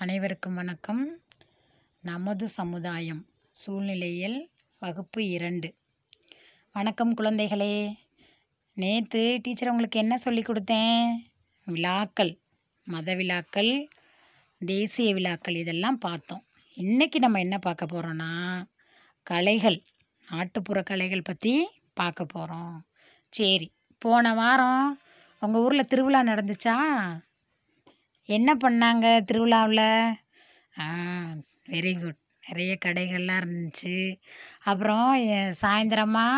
அனைவருக்கும் வணக்கம். நமது சமுதாயம் சூழ்நிலையில் வகுப்பு இரண்டு. வணக்கம் குழந்தைகளே. நேற்று டீச்சர் உங்களுக்கு என்ன சொல்லி கொடுத்தேன்? விழாக்கள் மத விழாக்கள் தேசிய விழாக்கள் இதெல்லாம் பார்த்தோம். இன்றைக்கி நம்ம என்ன பார்க்க போகிறோன்னா கலைகள் நாட்டுப்புற கலைகள் பற்றி பார்க்க போகிறோம் சரி போன வாரம் உங்கள் ஊரில் திருவிழா நடந்துச்சா? என்ன பண்ணாங்க திருவிழாவில்? ஆ வெரி குட் நிறைய கடைகள்லாம் இருந்துச்சு. அப்புறம் எ- சாயந்தரமா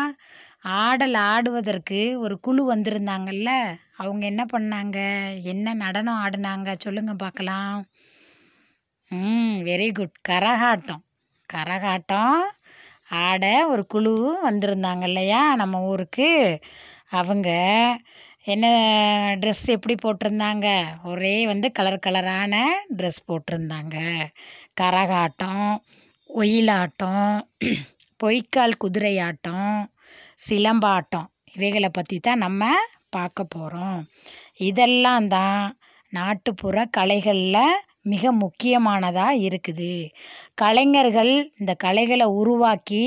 ஆடல் ஆடுவதற்கு ஒரு குழு வந்திருந்தாங்கல்ல? அவங்க என்ன பண்ணாங்க? என்ன நடனம் ஆடினாங்க? சொல்லுங்கள் பார்க்கலாம். ம் வெரி குட் கரகாட்டம். கரகாட்டம் ஆட ஒரு குழு வந்திருந்தாங்க இல்லையா? நம்ம ஊருக்கு. அவங்க என்ன ட்ரெஸ் எப்படி போட்டிருந்தாங்க? ஒரே வந்து கலர் கலரான ட்ரெஸ் போட்டிருந்தாங்க. கரகாட்டம் ஒயிலாட்டம் பொய்க்கால் குதிரை ஆட்டம் சிலம்பாட்டம். இவைகளை பற்றி தான் நம்ம பார்க்க போகிறோம் இதெல்லாம் தான் நாட்டுப்புற கலைகளில் மிக முக்கியமானதாக இருக்குது. கலைஞர்கள் இந்த கலைகளை உருவாக்கி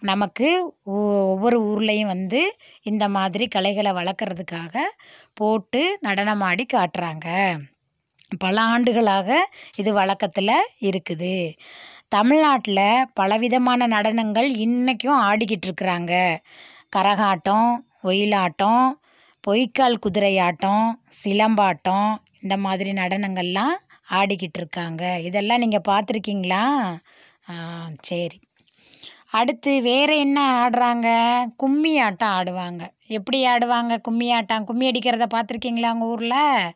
நமக்கு ஒ- ஒவ்வொரு ஊர்லேயும் வந்து இந்த மாதிரி கலைகளை வளர்க்குறதுக்காக போட்டு நடனமாடி காட்டுறாங்க. பல ஆண்டுகளாக இது வழக்கத்தில் இருக்குது. தமிழ்நாட்டில் பலவிதமான நடனங்கள் இன்றைக்கும் ஆடிக்கிட்டு இருக்கிறாங்க. கரகாட்டம் ஒயிலாட்டம் பொய்க்கால் குதிரை ஆட்டம் சிலம்பாட்டம் இந்த மாதிரி நடனங்கள்லாம் ஆடிக்கிட்டு இருக்காங்க. இதெல்லாம் நீங்கள் பார்த்துருக்கீங்களா? சரி. அடுத்து வேறு என்ன ஆடுறாங்க? கும்மி ஆட்டம் ஆடுவாங்க. எப்படி ஆடுவாங்க கும்மி ஆட்டம் கும்மி அடிக்கிறத பார்த்துருக்கீங்களா உங்கள் ஊரில்?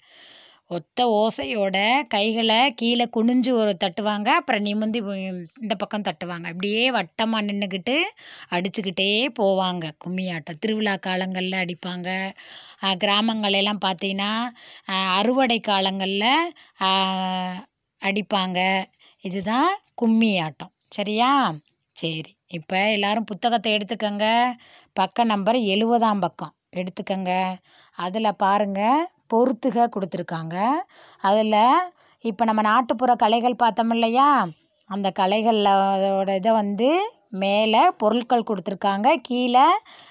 ஒத்த ஓசையோட கைகளை கீழே குனிஞ்சு ஒரு தட்டுவாங்க. அப்புறம் நிமிந்து இந்த பக்கம் தட்டுவாங்க. இப்படியே வட்டமாக நின்றுக்கிட்டு அடிச்சுக்கிட்டே போவாங்க. கும்மி ஆட்டம் திருவிழா காலங்களில் அடிப்பாங்க. கிராமங்களெல்லாம் பார்த்தீங்கன்னா அறுவடை காலங்களில் அடிப்பாங்க. இதுதான் கும்மி ஆட்டம் சரியா? சரி. இப்போ எல்லாரும் புத்தகத்தை எடுத்துக்கங்க. பக்கம் நம்பர் எழுபதாம் பக்கம். எடுத்துக்கங்க. அதில் பாருங்கள் பொறுத்துக கொடுத்துருக்காங்க. அதில் இப்போ நம்ம நாட்டுப்புற கலைகள் பார்த்தோம் இல்லையா? அந்த கலைகளோட இதை வந்து மேலே பொருட்கள் கொடுத்துருக்காங்க. கீழே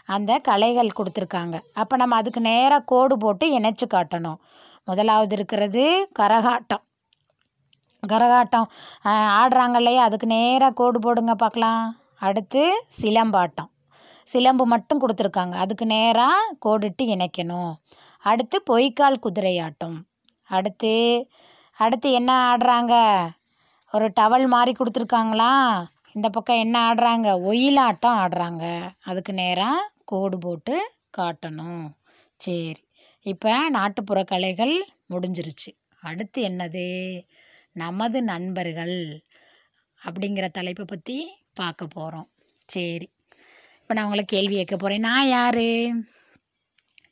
அந்த கலைகள் கொடுத்துருக்காங்க. அப்போ நம்ம அதுக்கு நேராக கோடு போட்டு இணைச்சி காட்டணும். முதலாவது இருக்கிறது கரகாட்டம். கரகாட்டம். ஆடுறாங்க இல்லையா? அதுக்கு நேராக கோடு போடுங்க பார்க்கலாம். அடுத்து சிலம்பாட்டம். சிலம்பு மட்டும் கொடுத்துருக்காங்க. அதுக்கு நேராக கோடிட்டு இணைக்கணும். அடுத்து பொய்க்கால் குதிரை ஆட்டம் அடுத்து அடுத்து என்ன ஆடுறாங்க? ஒரு டவல் மாதிரி கொடுத்துருக்காங்களா? இந்த பக்கம் என்ன ஆடுறாங்க? ஒயிலாட்டம் ஆடுறாங்க. அதுக்கு நேராக கோடு போட்டு காட்டணும். சரி. இப்போ நாட்டுப்புற கலைகள் முடிஞ்சிருச்சு. அடுத்து என்னது? நமது நண்பர்கள் அப்படிங்கிற தலைப்பை பற்றி பார்க்க போகிறோம் சரி. இப்போ நான் உங்களை கேள்வி கேட்க போகிறேன் நான் யார்?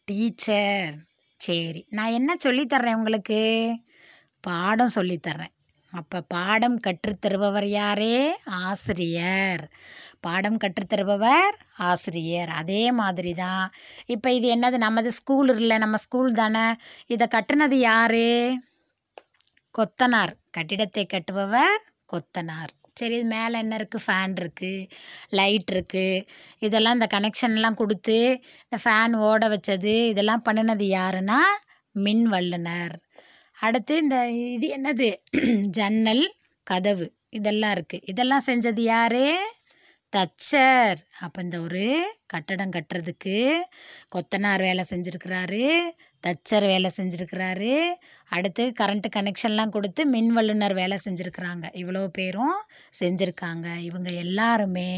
டீச்சர். சரி. நான் என்ன சொல்லித்தர்றேன் உங்களுக்கு? பாடம் சொல்லித்தர்றேன் அப்போ பாடம் கற்றுத்தருபவர் யாரே? ஆசிரியர். பாடம் கற்றுத்தருபவர் ஆசிரியர். அதே மாதிரி தான் இப்போ இது என்னது? நமது ஸ்கூல் இல்லை. நம்ம ஸ்கூல் தானே. இதை கட்டுனது யார்? கொத்தனார். கட்டிடத்தை கட்டுபவர் கொத்தனார். சரி இது மேலே என்ன இருக்குது ஃபேன் இருக்குது லைட் இருக்குது இதெல்லாம் இந்த கனெக்ஷன்லாம் கொடுத்து இந்த ஃபேன் ஓட வச்சது இதெல்லாம் பண்ணினது யாருன்னா? மின் வல்லுனர் அடுத்து இந்த இது என்னது? ஜன்னல் கதவு. இதெல்லாம் இருக்குது இதெல்லாம் செஞ்சது யார்? தச்சர். அப்போ இந்த ஒரு கட்டடம் கட்டுறதுக்கு கொத்தனார் வேலை செஞ்சுருக்கிறாரு தச்சர் வேலை செஞ்சுருக்கிறாரு. அடுத்து கரண்ட்டு கனெக்ஷன்லாம் கொடுத்து மின் வல்லுனர் வேலை செஞ்சுருக்கிறாங்க. இவ்வளோ பேரும் செஞ்சுருக்காங்க. இவங்க எல்லாருமே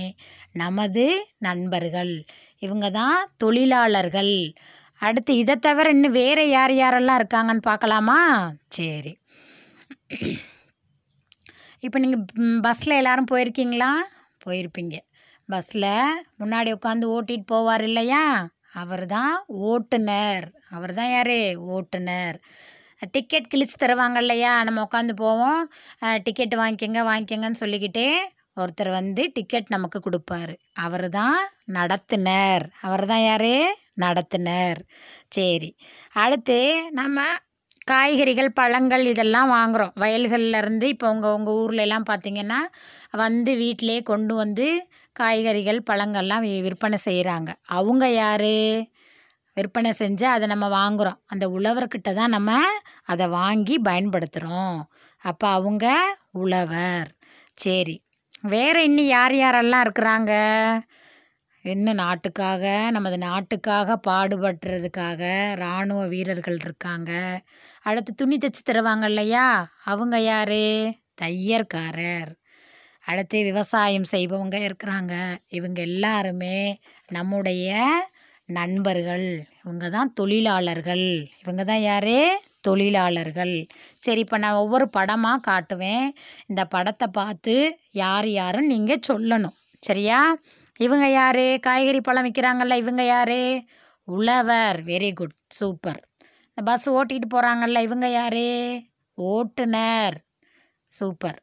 நமது நண்பர்கள். இவங்க தான் தொழிலாளர்கள். அடுத்து இதை தவிர இன்னும் வேறு யார் யாரெல்லாம் இருக்காங்கன்னு பார்க்கலாமா? சரி. இப்போ நீங்கள் பஸ்ஸில் எல்லாரும் போயிருக்கீங்களா? போயிருப்பீங்க. பஸ்ஸில் முன்னாடி உட்காந்து ஓட்டிகிட்டு போவார் இல்லையா? அவர் தான் ஓட்டுநர். அவர் தான் யார்? ஓட்டுநர். டிக்கெட் கிழிச்சு தருவாங்க இல்லையா? நம்ம உட்காந்து போவோம். டிக்கெட் வாங்கிக்கோங்க வாங்கிக்கோங்கன்னு சொல்லிக்கிட்டே ஒருத்தர் வந்து டிக்கெட் நமக்கு கொடுப்பாரு. அவர் தான் நடத்துனர். அவர் தான் யார்? நடத்துனர். சரி. அடுத்து நம்ம காய்கறிகள் பழங்கள் இதெல்லாம் வாங்குகிறோம் வயல்கள்ல இருந்து இப்போ உங்கள் உங்கள் ஊர்லெலாம் பார்த்திங்கன்னா பார்த்தீங்கன்னா வந்து வீட்டிலே கொண்டு வந்து காய்கறிகள் பழங்கள்லாம் வி விற்பனை செய்கிறாங்க அவங்க யார்? விற்பனை செஞ்சு அதை நம்ம வாங்குகிறோம் அந்த உழவர்கிட்ட தான் நம்ம அதை வாங்கி பயன்படுத்துகிறோம் அப்போ அவங்க உழவர். சரி. வேறு இன்னும் யார் யாரெல்லாம் இருக்கிறாங்க? இன்னும் நாட்டுக்காக? நமது நாட்டுக்காக பாடுபடுறதுக்காக இராணுவ வீரர்கள் இருக்காங்க. அடுத்து துணி தைச்சி தருவாங்க இல்லையா? அவங்க யார்? தையற்காரர். அடுத்து விவசாயம் செய்பவங்க இருக்கிறாங்க. இவங்க எல்லாருமே நம்முடைய நண்பர்கள். இவங்க தான் தொழிலாளர்கள். இவங்க தான் யார்? தொழிலாளர்கள். சரி இப்போ நான் ஒவ்வொரு படமாக காட்டுவேன். இந்த படத்தை பார்த்து யார் யாருன்னு நீங்கள் சொல்லணும். சரியா? இவங்க யார்? காய்கறி பழம் விற்கிறாங்கல்ல இவங்க யார்? உழவர். வெரி குட் சூப்பர் இந்த பஸ் ஓட்டிகிட்டு போகிறாங்கல்ல இவங்க யார்? ஓட்டுநர். சூப்பர்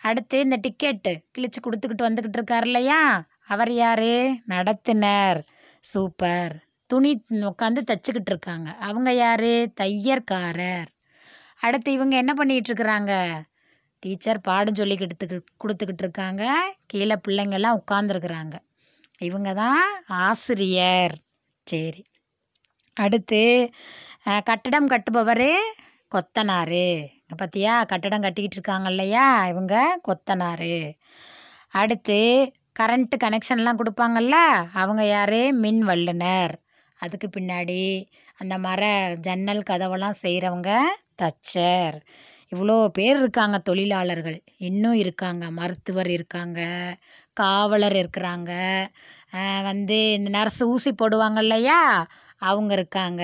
அடுத்து இந்த டிக்கெட்டு கிழிச்சு கொடுத்துக்கிட்டு வந்துக்கிட்டு இருக்கார் இல்லையா? அவர் யார்? நடத்துனர். சூப்பர் துணி உட்காந்து தைச்சிக்கிட்டு இருக்காங்க. அவங்க யார்? தையற்காரர். அடுத்து இவங்க என்ன பண்ணிகிட்ருக்குறாங்க டீச்சர் பாடம் சொல்லிக்கிட்டு கொடுத்துக்கிட்டு இருக்காங்க. கீழே பிள்ளைங்கள்லாம் உட்காந்துருக்குறாங்க இவங்க தான் ஆசிரியர். சரி. அடுத்து கட்டடம் கட்டுபவர் கொத்தனார். இங்கே பார்த்தியா கட்டடம் கட்டிக்கிட்டு இருக்காங்க இல்லையா இவங்க கொத்தனார். அடுத்து கரண்ட்டு கனெக்ஷன்லாம் கொடுப்பாங்கல்ல அவங்க யார்? மின் வல்லுனர் அதுக்கு பின்னாடி அந்த மர ஜன்னல் கதவெல்லாம் செய்கிறவங்க தச்சர். இவ்வளோ பேர் இருக்காங்க தொழிலாளர்கள். இன்னும் இருக்காங்க. மருத்துவர் இருக்காங்க. காவலர் இருக்கிறாங்க. வந்து இந்த நர்ஸ் ஊசி போடுவாங்க இல்லையா? அவங்க இருக்காங்க.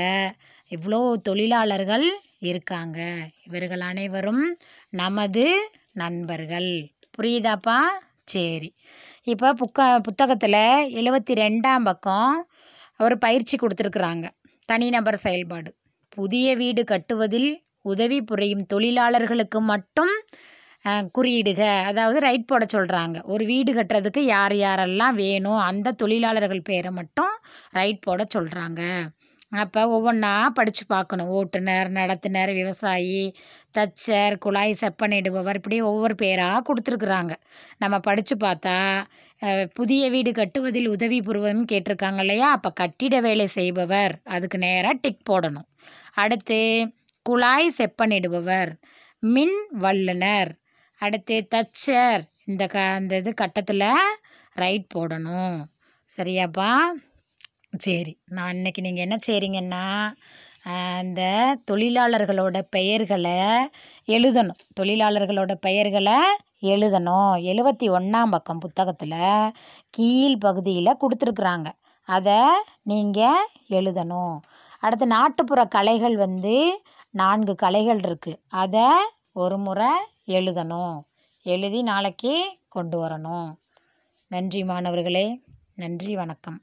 இவ்வளோ தொழிலாளர்கள் இருக்காங்க. இவர்கள் அனைவரும் நமது நண்பர்கள். புரியுதாப்பா? சரி. இப்போ புக்க புத்தகத்தில் எழுபத்தி ரெண்டாம் பக்கம் ஒரு பயிற்சி கொடுத்துருக்குறாங்க. தனிநபர் செயல்பாடு. புதிய வீடு கட்டுவதில் உதவி புரியும் தொழிலாளர்களுக்கு மட்டும் குறியிடுக. அதாவது ரைட் போட சொல்கிறாங்க ஒரு வீடு கட்டுறதுக்கு யார் யாரெல்லாம் வேணும் அந்த தொழிலாளர்கள் பேரை மட்டும் ரைட் போட சொல்கிறாங்க அப்போ ஒவ்வொன்றா படித்து பார்க்கணும். ஓட்டுநர் நடத்துனர் விவசாயி தச்சர் குழாய் செப்பனிடுபவர் இப்படி ஒவ்வொரு பேராக கொடுத்துருக்குறாங்க. நம்ம படித்து பார்த்தா புதிய வீடு கட்டுவதில் உதவி புரிவதுன்னு கேட்டிருக்காங்க இல்லையா? அப்போ கட்டிட வேலை செய்பவர். அதுக்கு நேராக டிக் போடணும். அடுத்து குழாய் செப்பனிடுபவர். மின் வல்லுனர். அடுத்து தச்சர். இந்த க அந்த இது கட்டத்தில் ரைட் போடணும். சரியாப்பா? சரி. நான் இன்னைக்கு நீங்கள் என்ன செய்கிறீங்கன்னா அந்த தொழிலாளர்களோட பெயர்களை எழுதணும். தொழிலாளர்களோட பெயர்களை எழுதணும். எழுபத்தி ஒன்றாம் பக்கம் புத்தகத்தில் கீழ் பகுதியில் கொடுத்துருக்குறாங்க. அதை நீங்கள் எழுதணும். அடுத்து நாட்டுப்புற கலைகள் வந்து நான்கு கலைகள் இருக்குது அதை ஒரு முறை எழுதணும். எழுதி நாளைக்கு கொண்டு வரணும். நன்றி மாணவர்களே. நன்றி வணக்கம்.